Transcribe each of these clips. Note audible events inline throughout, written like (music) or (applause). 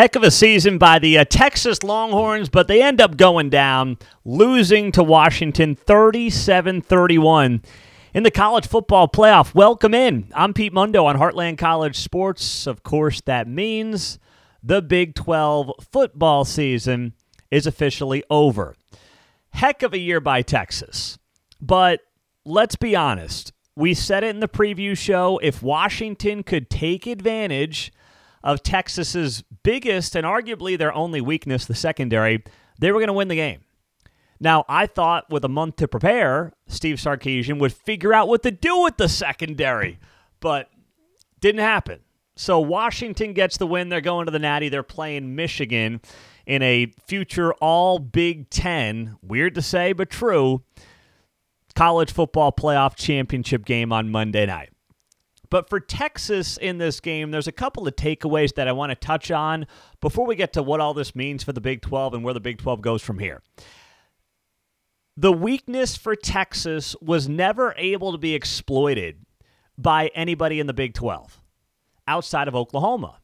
Heck of a season by the uh, Texas Longhorns, but they end up going down, losing to Washington 37 31 in the college football playoff. Welcome in. I'm Pete Mundo on Heartland College Sports. Of course, that means the Big 12 football season is officially over. Heck of a year by Texas. But let's be honest. We said it in the preview show. If Washington could take advantage of Texas's biggest and arguably their only weakness, the secondary, they were going to win the game. Now, I thought with a month to prepare, Steve Sarkisian would figure out what to do with the secondary, but didn't happen. So Washington gets the win. They're going to the Natty. They're playing Michigan in a future all Big Ten, weird to say, but true, college football playoff championship game on Monday night. But for Texas in this game, there's a couple of takeaways that I want to touch on before we get to what all this means for the Big 12 and where the Big 12 goes from here. The weakness for Texas was never able to be exploited by anybody in the Big 12 outside of Oklahoma.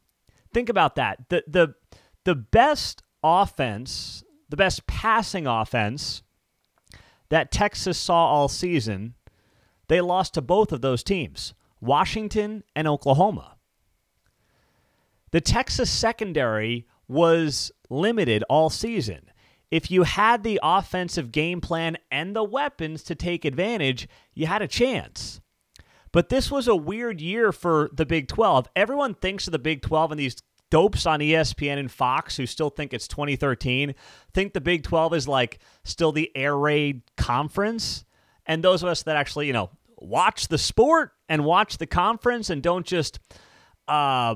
Think about that. The the the best offense, the best passing offense that Texas saw all season, they lost to both of those teams. Washington, and Oklahoma. The Texas secondary was limited all season. If you had the offensive game plan and the weapons to take advantage, you had a chance. But this was a weird year for the Big 12. Everyone thinks of the Big 12 and these dopes on ESPN and Fox who still think it's 2013 think the Big 12 is like still the air raid conference. And those of us that actually, you know, watch the sport and watch the conference and don't just uh,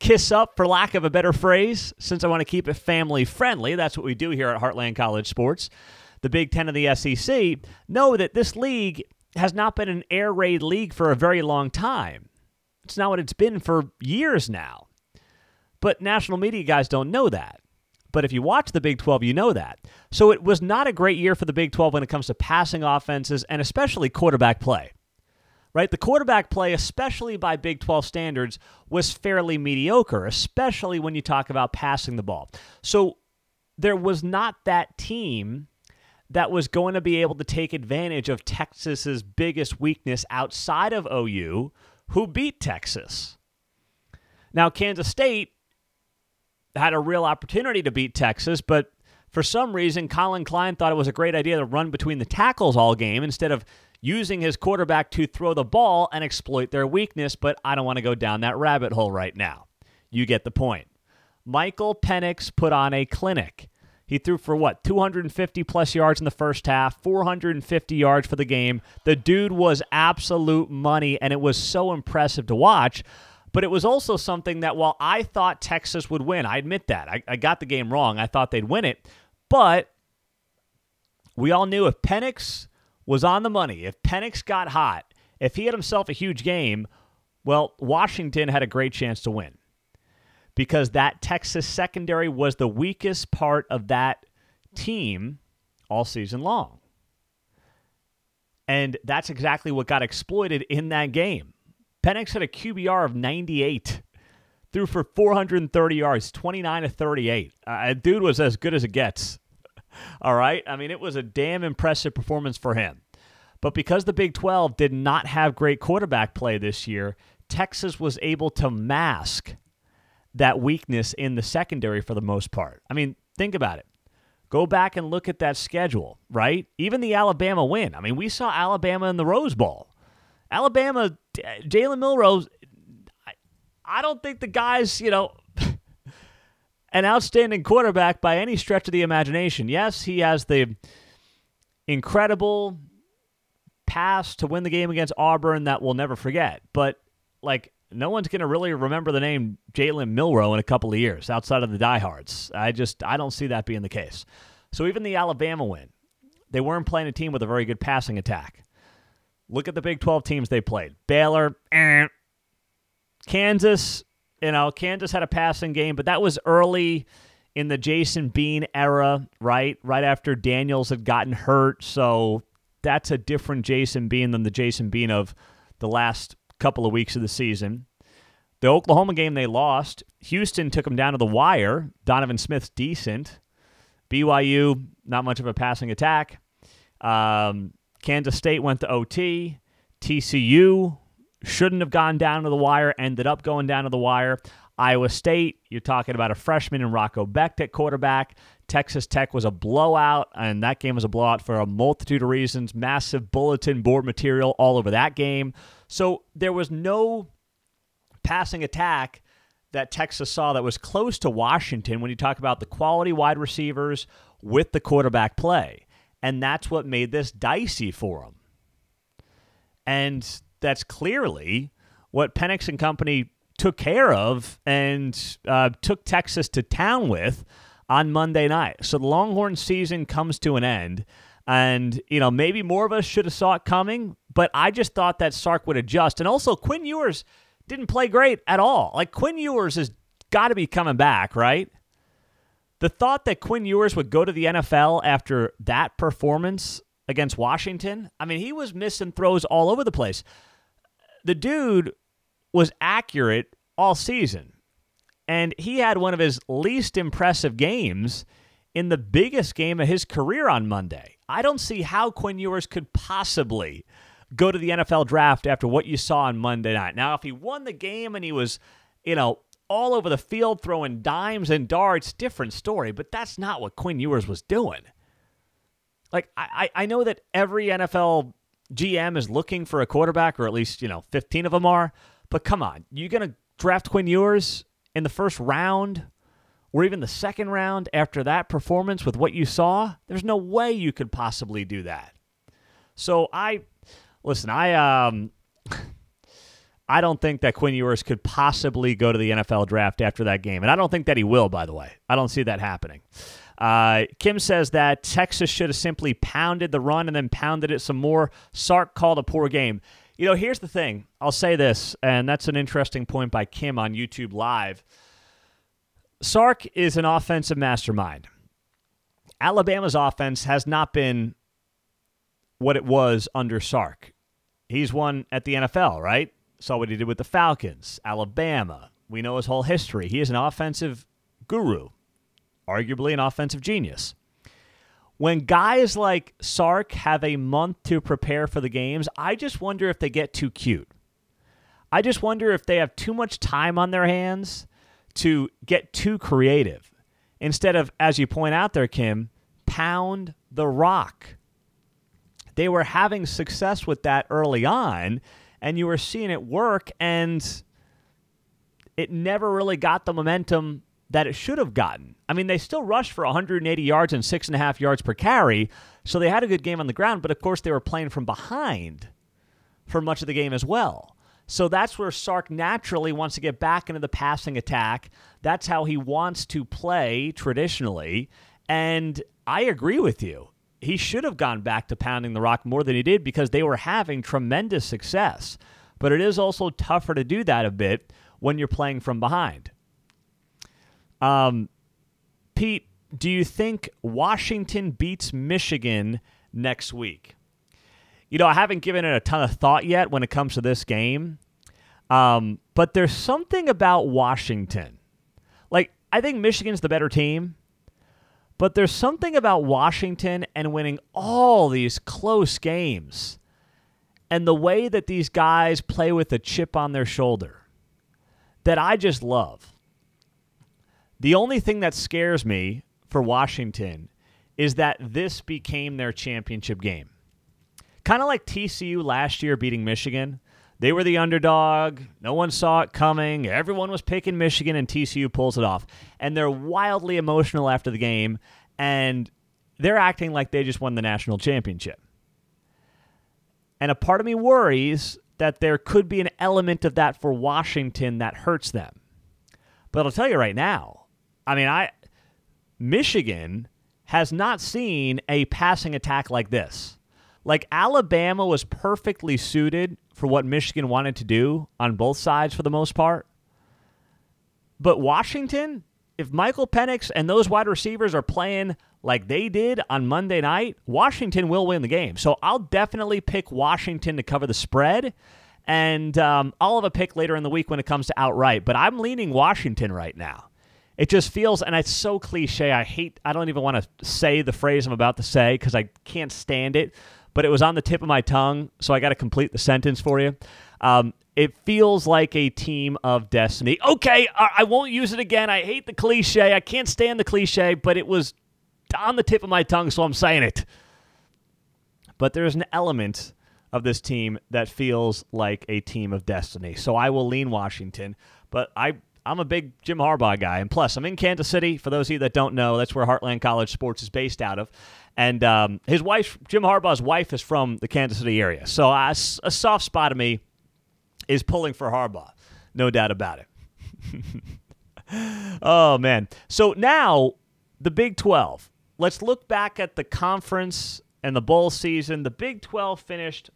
kiss up, for lack of a better phrase, since I want to keep it family friendly. That's what we do here at Heartland College Sports, the Big Ten of the SEC. Know that this league has not been an air raid league for a very long time. It's not what it's been for years now. But national media guys don't know that. But if you watch the Big 12, you know that. So it was not a great year for the Big 12 when it comes to passing offenses and especially quarterback play. Right? The quarterback play, especially by Big 12 standards, was fairly mediocre, especially when you talk about passing the ball. So there was not that team that was going to be able to take advantage of Texas's biggest weakness outside of OU, who beat Texas. Now, Kansas State had a real opportunity to beat Texas, but for some reason, Collin Klein thought it was a great idea to run between the tackles all game instead of using his quarterback to throw the ball and exploit their weakness. But I don't want to go down that rabbit hole right now. You get the point. Michael Penix put on a clinic. He threw for what, 250 plus yards in the first half, 450 yards for the game. The dude was absolute money, and it was so impressive to watch. But it was also something that while I thought Texas would win, I admit that. I, I got the game wrong. I thought they'd win it. But we all knew if Penix was on the money, if Penix got hot, if he had himself a huge game, well, Washington had a great chance to win because that Texas secondary was the weakest part of that team all season long. And that's exactly what got exploited in that game. Penix had a QBR of 98, threw for 430 yards, 29 to 38. Uh, dude was as good as it gets. (laughs) All right. I mean, it was a damn impressive performance for him. But because the Big 12 did not have great quarterback play this year, Texas was able to mask that weakness in the secondary for the most part. I mean, think about it. Go back and look at that schedule, right? Even the Alabama win. I mean, we saw Alabama in the Rose Bowl. Alabama, Jalen Milroe, I, I don't think the guy's, you know, an outstanding quarterback by any stretch of the imagination. Yes, he has the incredible pass to win the game against Auburn that we'll never forget. But, like, no one's going to really remember the name Jalen Milroe in a couple of years outside of the diehards. I just, I don't see that being the case. So even the Alabama win, they weren't playing a team with a very good passing attack. Look at the Big 12 teams they played Baylor, eh. Kansas. You know, Kansas had a passing game, but that was early in the Jason Bean era, right? Right after Daniels had gotten hurt. So that's a different Jason Bean than the Jason Bean of the last couple of weeks of the season. The Oklahoma game they lost. Houston took them down to the wire. Donovan Smith's decent. BYU, not much of a passing attack. Um, Kansas State went to OT. TCU shouldn't have gone down to the wire, ended up going down to the wire. Iowa State, you're talking about a freshman in Rocco Becht at quarterback. Texas Tech was a blowout, and that game was a blowout for a multitude of reasons. Massive bulletin board material all over that game. So there was no passing attack that Texas saw that was close to Washington when you talk about the quality wide receivers with the quarterback play. And that's what made this dicey for them. And that's clearly what Penix and company took care of and uh, took Texas to town with on Monday night. So the Longhorn season comes to an end. And, you know, maybe more of us should have saw it coming, but I just thought that Sark would adjust. And also, Quinn Ewers didn't play great at all. Like, Quinn Ewers has got to be coming back, right? The thought that Quinn Ewers would go to the NFL after that performance against Washington, I mean, he was missing throws all over the place. The dude was accurate all season. And he had one of his least impressive games in the biggest game of his career on Monday. I don't see how Quinn Ewers could possibly go to the NFL draft after what you saw on Monday night. Now, if he won the game and he was, you know, all over the field throwing dimes and darts, different story, but that's not what Quinn Ewers was doing. Like, I, I know that every NFL GM is looking for a quarterback, or at least, you know, 15 of them are, but come on, you're to draft Quinn Ewers in the first round or even the second round after that performance with what you saw? There's no way you could possibly do that. So I listen, I um (laughs) I don't think that Quinn Ewers could possibly go to the NFL draft after that game. And I don't think that he will, by the way. I don't see that happening. Uh, Kim says that Texas should have simply pounded the run and then pounded it some more. Sark called a poor game. You know, here's the thing. I'll say this, and that's an interesting point by Kim on YouTube Live. Sark is an offensive mastermind. Alabama's offense has not been what it was under Sark. He's won at the NFL, right? Saw what he did with the Falcons, Alabama. We know his whole history. He is an offensive guru, arguably an offensive genius. When guys like Sark have a month to prepare for the games, I just wonder if they get too cute. I just wonder if they have too much time on their hands to get too creative instead of, as you point out there, Kim, pound the rock. They were having success with that early on, and you were seeing it work, and it never really got the momentum that it should have gotten. I mean, they still rushed for 180 yards and six and a half yards per carry, so they had a good game on the ground, but of course they were playing from behind for much of the game as well. So that's where Sark naturally wants to get back into the passing attack. That's how he wants to play traditionally. And I agree with you. He should have gone back to pounding the rock more than he did because they were having tremendous success. But it is also tougher to do that a bit when you're playing from behind. Um, Pete, do you think Washington beats Michigan next week? You know, I haven't given it a ton of thought yet when it comes to this game, um, but there's something about Washington. Like, I think Michigan's the better team, but there's something about Washington and winning all these close games and the way that these guys play with a chip on their shoulder that I just love. The only thing that scares me for Washington is that this became their championship game. Kind of like TCU last year beating Michigan. They were the underdog. No one saw it coming. Everyone was picking Michigan, and TCU pulls it off. And they're wildly emotional after the game, and they're acting like they just won the national championship. And a part of me worries that there could be an element of that for Washington that hurts them. But I'll tell you right now, I mean, I Michigan has not seen a passing attack like this. Like Alabama was perfectly suited for what Michigan wanted to do on both sides for the most part. But Washington, if Michael Penix and those wide receivers are playing like they did on Monday night, Washington will win the game. So I'll definitely pick Washington to cover the spread. And um, I'll have a pick later in the week when it comes to outright, but I'm leaning Washington right now. It just feels, and it's so cliche. I hate, I don't even want to say the phrase I'm about to say because I can't stand it, but it was on the tip of my tongue, so I got to complete the sentence for you. Um, it feels like a team of destiny. Okay, I won't use it again. I hate the cliche. I can't stand the cliche, but it was on the tip of my tongue, so I'm saying it. But there's an element of this team that feels like a team of destiny. So I will lean Washington, but I I'm a big Jim Harbaugh guy, and plus I'm in Kansas City. For those of you that don't know, that's where Heartland College Sports is based out of, and um, his wife, Jim Harbaugh's wife, is from the Kansas City area. So uh, a soft spot of me is pulling for Harbaugh, no doubt about it. (laughs) oh man! So now the Big Twelve. Let's look back at the conference and the bowl season. The Big Twelve finished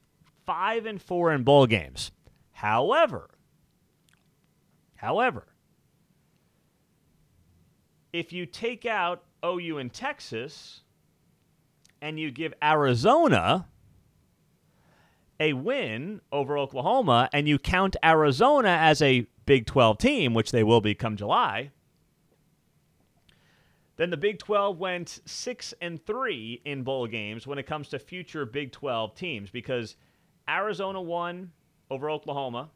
five and four in bowl games. However, however, if you take out OU in Texas and you give Arizona a win over Oklahoma and you count Arizona as a Big 12 team, which they will be come July, then the Big 12 went 6 and 3 in bowl games when it comes to future Big 12 teams because Arizona won over Oklahoma.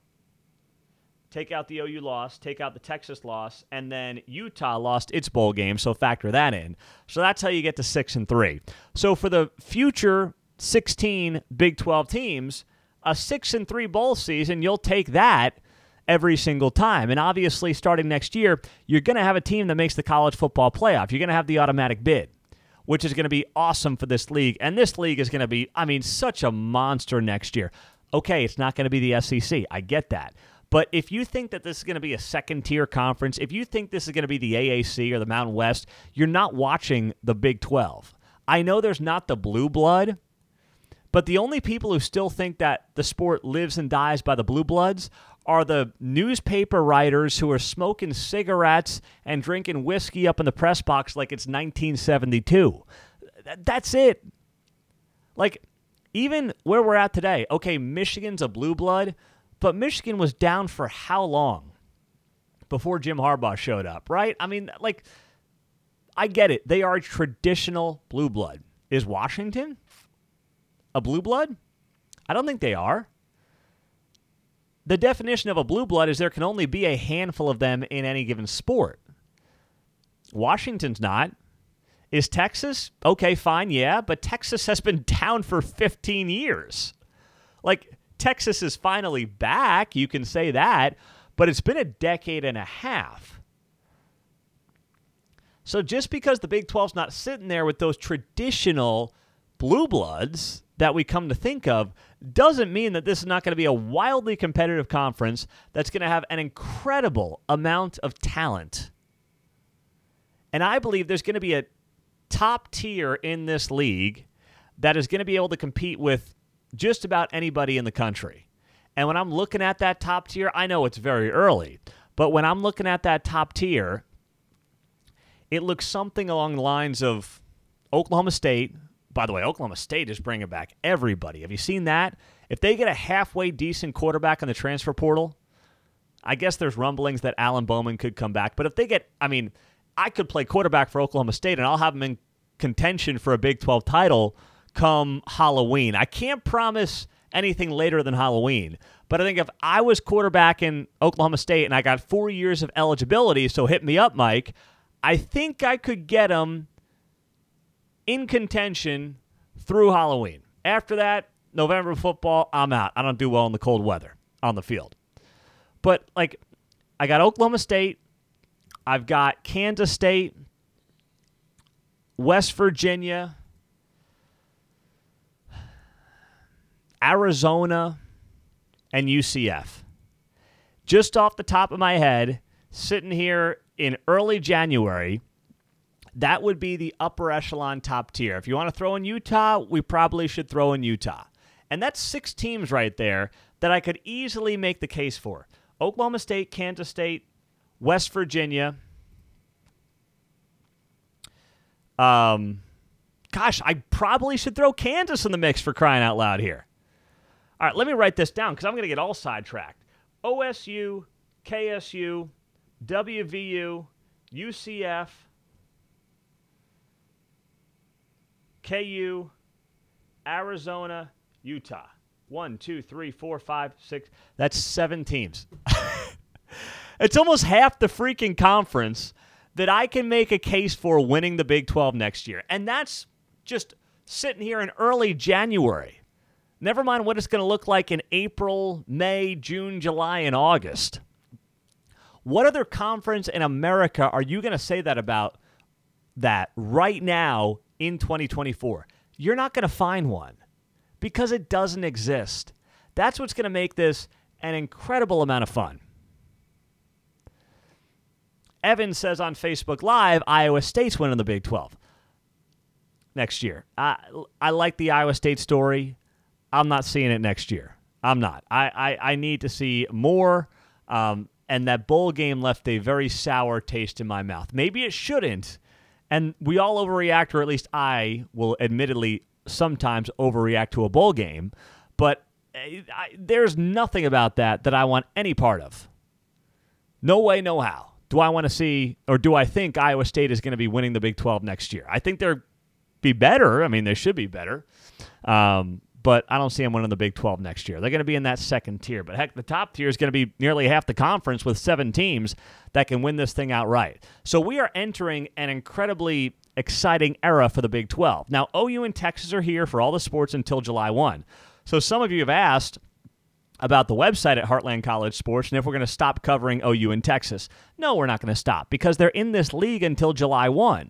Take out the OU loss, take out the Texas loss, and then Utah lost its bowl game, so factor that in. So that's how you get to 6 and 3. So for the future 16 Big 12 teams, a 6 and 3 bowl season, you'll take that every single time. And obviously starting next year, you're going to have a team that makes the college football playoff. You're going to have the automatic bid which is going to be awesome for this league. And this league is going to be, I mean, such a monster next year. Okay, it's not going to be the SEC. I get that. But if you think that this is going to be a second tier conference, if you think this is going to be the AAC or the Mountain West, you're not watching the Big 12. I know there's not the blue blood, but the only people who still think that the sport lives and dies by the blue bloods are the newspaper writers who are smoking cigarettes and drinking whiskey up in the press box like it's 1972. That's it. Like, even where we're at today, okay, Michigan's a blue blood, but Michigan was down for how long before Jim Harbaugh showed up, right? I mean, like, I get it. They are traditional blue blood. Is Washington a blue blood? I don't think they are the definition of a blue blood is there can only be a handful of them in any given sport. Washington's not. Is Texas? Okay, fine, yeah, but Texas has been (laughs) down for 15 years. Like, Texas is finally back, you can say that, but it's been a decade and a half. So just because the Big 12's not sitting there with those traditional blue bloods that we come to think of doesn't mean that this is not going to be a wildly competitive conference that's going to have an incredible amount of talent. And I believe there's going to be a top tier in this league that is going to be able to compete with just about anybody in the country. And when I'm looking at that top tier, I know it's very early, but when I'm looking at that top tier, it looks something along the lines of Oklahoma State, by the way, Oklahoma State is bringing back everybody. Have you seen that? If they get a halfway decent quarterback on the transfer portal, I guess there's rumblings that Alan Bowman could come back. But if they get, I mean, I could play quarterback for Oklahoma State and I'll have them in contention for a Big 12 title come Halloween. I can't promise anything later than Halloween. But I think if I was quarterback in Oklahoma State and I got four years of eligibility, so hit me up, Mike, I think I could get him in contention through Halloween. After that, November football, I'm out. I don't do well in the cold weather on the field. But like I got Oklahoma State, I've got Kansas State, West Virginia, Arizona, and UCF. Just off the top of my head, sitting here in early January, that would be the upper echelon top tier. If you want to throw in Utah, we probably should throw in Utah. And that's six teams right there that I could easily make the case for Oklahoma State, Kansas State, West Virginia. Um, gosh, I probably should throw Kansas in the mix for crying out loud here. All right, let me write this down because I'm going to get all sidetracked. OSU, KSU, WVU, UCF, KU, Arizona, Utah. One, two, three, four, five, six. That's seven teams. (laughs) it's almost half the freaking conference that I can make a case for winning the Big 12 next year. And that's just sitting here in early January. Never mind what it's going to look like in April, May, June, July, and August. What other conference in America are you going to say that about that right now in 2024? You're not going to find one because it doesn't exist. That's what's going to make this an incredible amount of fun. Evan says on Facebook Live, Iowa State's winning the Big 12 next year. I, I like the Iowa State story. I'm not seeing it next year. I'm not. I, I, I need to see more. Um, and that bowl game left a very sour taste in my mouth. Maybe it shouldn't. And we all overreact, or at least I will admittedly sometimes overreact to a bowl game. But eh, I, there's nothing about that that I want any part of. No way, no how. Do I want to see, or do I think Iowa State is going to be winning the Big 12 next year? I think they're be better. I mean, they should be better. Um, but I don't see them winning the Big 12 next year. They're going to be in that second tier. But heck, the top tier is going to be nearly half the conference with seven teams that can win this thing outright. So we are entering an incredibly exciting era for the Big 12. Now, OU and Texas are here for all the sports until July 1. So some of you have asked about the website at Heartland College Sports and if we're going to stop covering OU and Texas. No, we're not going to stop because they're in this league until July 1.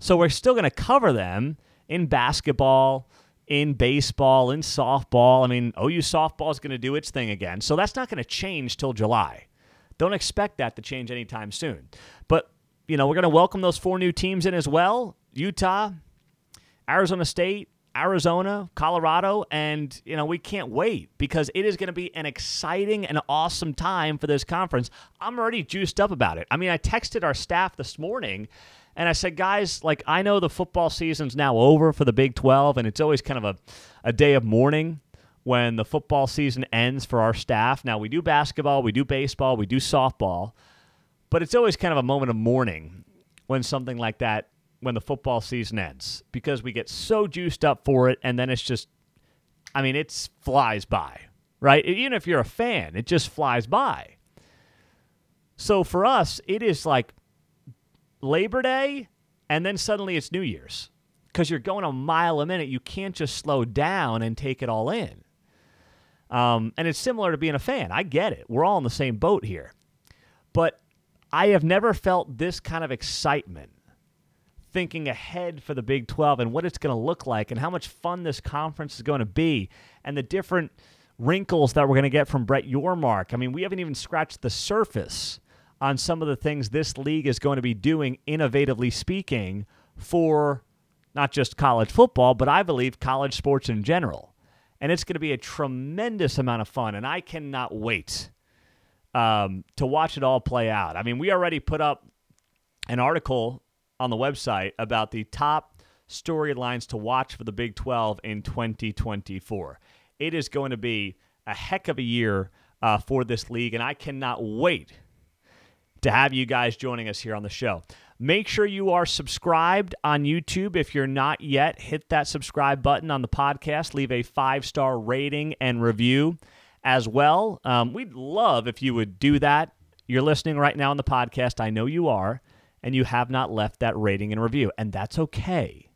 So we're still going to cover them in basketball, in baseball, in softball. I mean, OU softball is going to do its thing again. So that's not going to change till July. Don't expect that to change anytime soon. But, you know, we're going to welcome those four new teams in as well Utah, Arizona State, Arizona, Colorado, and you know we can't wait because it is going to be an exciting and awesome time for this conference. I'm already juiced up about it. I mean, I texted our staff this morning and I said, guys, like, I know the football season's now over for the Big 12, and it's always kind of a, a day of mourning when the football season ends for our staff. Now, we do basketball, we do baseball, we do softball, but it's always kind of a moment of mourning when something like that, when the football season ends, because we get so juiced up for it, and then it's just, I mean, it flies by, right? Even if you're a fan, it just flies by. So for us, it is like Labor Day, and then suddenly it's New Year's because you're going a mile a minute. You can't just slow down and take it all in. Um, and it's similar to being a fan. I get it. We're all in the same boat here. But I have never felt this kind of excitement thinking ahead for the Big 12 and what it's going to look like and how much fun this conference is going to be and the different wrinkles that we're going to get from Brett Yormark. I mean, we haven't even scratched the surface on some of the things this league is going to be doing, innovatively speaking, for not just college football, but I believe college sports in general. And it's going to be a tremendous amount of fun, and I cannot wait um, to watch it all play out. I mean, we already put up an article on the website about the top storylines to watch for the Big 12 in 2024. It is going to be a heck of a year uh, for this league, and I cannot wait to have you guys joining us here on the show. Make sure you are subscribed on YouTube. If you're not yet, hit that subscribe button on the podcast. Leave a five star rating and review as well. Um, we'd love if you would do that. You're listening right now on the podcast. I know you are, and you have not left that rating and review, and that's okay.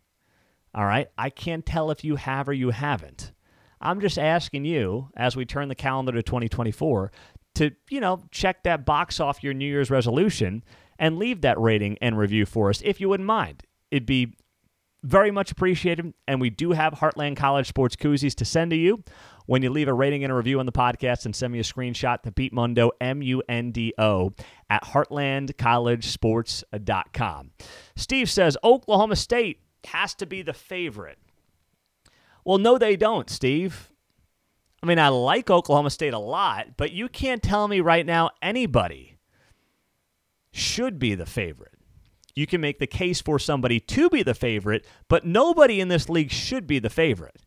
All right. I can't tell if you have or you haven't. I'm just asking you, as we turn the calendar to 2024, to, you know, check that box off your New Year's resolution and leave that rating and review for us if you wouldn't mind. It'd be very much appreciated. And we do have Heartland College Sports koozies to send to you when you leave a rating and a review on the podcast and send me a screenshot to Pete Mundo, M U N D O, at heartlandcollegesports.com. Steve says Oklahoma State has to be the favorite. Well, no, they don't, Steve. I mean, I like Oklahoma State a lot, but you can't tell me right now anybody should be the favorite. You can make the case for somebody to be the favorite, but nobody in this league should be the favorite.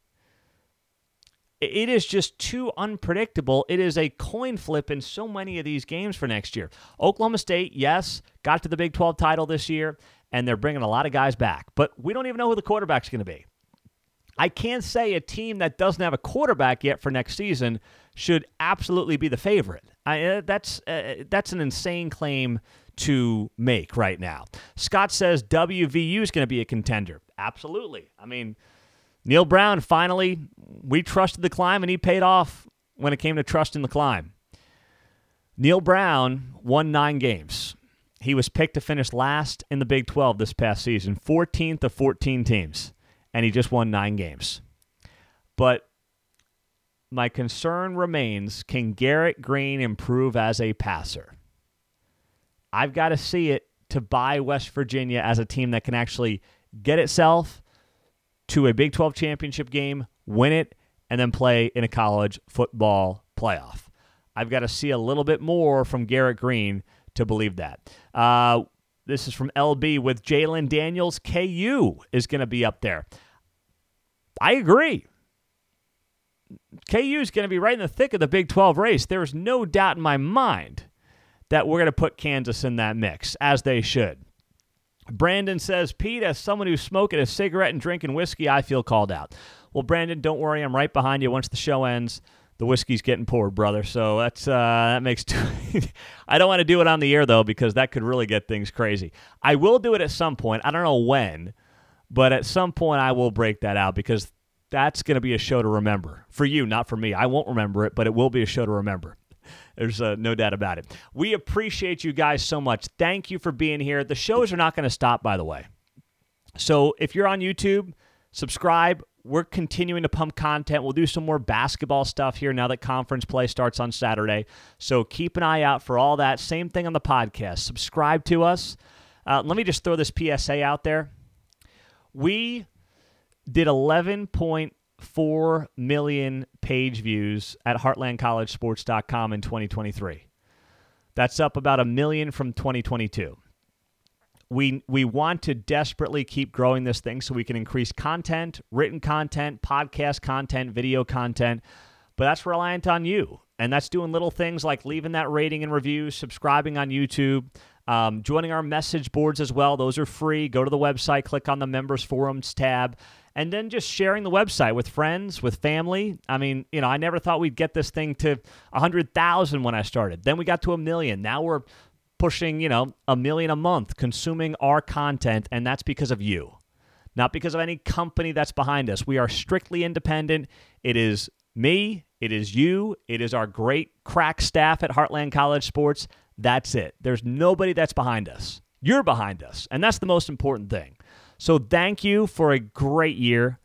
it is just too unpredictable. It is a coin flip in so many of these games for next year. Oklahoma State, yes, got to the Big 12 title this year, and they're bringing a lot of guys back, but we don't even know who the quarterback's going to be. I can't say a team that doesn't have a quarterback yet for next season should absolutely be the favorite. I, uh, that's uh, that's an insane claim to make right now. Scott says WVU is going to be a contender. Absolutely. I mean, Neal Brown finally, we trusted the climb and he paid off when it came to trusting the climb. Neal Brown won nine games. He was picked to finish last in the Big 12 this past season, 14th of 14 teams, and he just won nine games. But my concern remains can Garrett Greene improve as a passer? I've got to see it to buy West Virginia as a team that can actually get itself to a Big 12 championship game, win it, and then play in a college football playoff. I've got to see a little bit more from Garrett Greene to believe that. Uh, this is from LB with Jalen Daniels. KU is going to be up there. I agree. KU is going to be right in the thick of the Big 12 race. There is no doubt in my mind that we're going to put Kansas in that mix, as they should. Brandon says, Pete, as someone who's smoking a cigarette and drinking whiskey, I feel called out. Well, Brandon, don't worry. I'm right behind you once the show ends. The whiskey's getting poured, brother. So that's uh, that makes. (laughs) I don't want to do it on the air though because that could really get things crazy. I will do it at some point. I don't know when, but at some point I will break that out because that's going to be a show to remember for you, not for me. I won't remember it, but it will be a show to remember. There's uh, no doubt about it. We appreciate you guys so much. Thank you for being here. The shows are not going to stop, by the way. So if you're on YouTube, subscribe. We're continuing to pump content. We'll do some more basketball stuff here now that conference play starts on Saturday. So keep an eye out for all that. Same thing on the podcast. Subscribe to us. Uh, let me just throw this PSA out there. We did 11 point 4 million page views at heartlandcollegesports.com in 2023. That's up about a million from 2022. We, we want to desperately keep growing this thing so we can increase content, written content, podcast content, video content, but that's reliant on you. And that's doing little things like leaving that rating and review, subscribing on YouTube, um, joining our message boards as well. Those are free. Go to the website, click on the members forums tab, and then just sharing the website with friends, with family. I mean, you know, I never thought we'd get this thing to 100,000 when I started. Then we got to a million. Now we're pushing, you know, a million a month consuming our content, and that's because of you, not because of any company that's behind us. We are strictly independent. It is me, it is you, it is our great crack staff at Heartland College Sports. That's it. There's nobody that's behind us. You're behind us, and that's the most important thing. So thank you for a great year.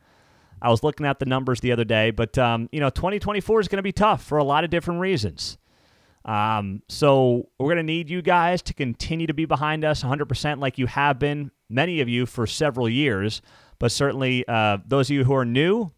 I was looking at the numbers the other day, but um, you know, 2024 is going to be tough for a lot of different reasons. Um, so we're going to need you guys to continue to be behind us 100% like you have been, many of you, for several years. But certainly, uh, those of you who are new,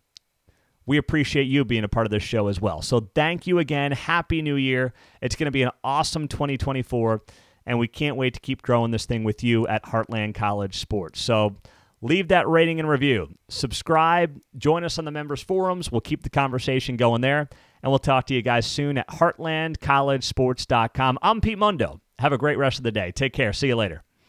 we appreciate you being a part of this show as well. So thank you again. Happy New Year. It's going to be an awesome 2024 and we can't wait to keep growing this thing with you at Heartland College Sports. So leave that rating and review. Subscribe, join us on the members forums. We'll keep the conversation going there, and we'll talk to you guys soon at heartlandcollegesports.com. I'm Pete Mundo. Have a great rest of the day. Take care. See you later.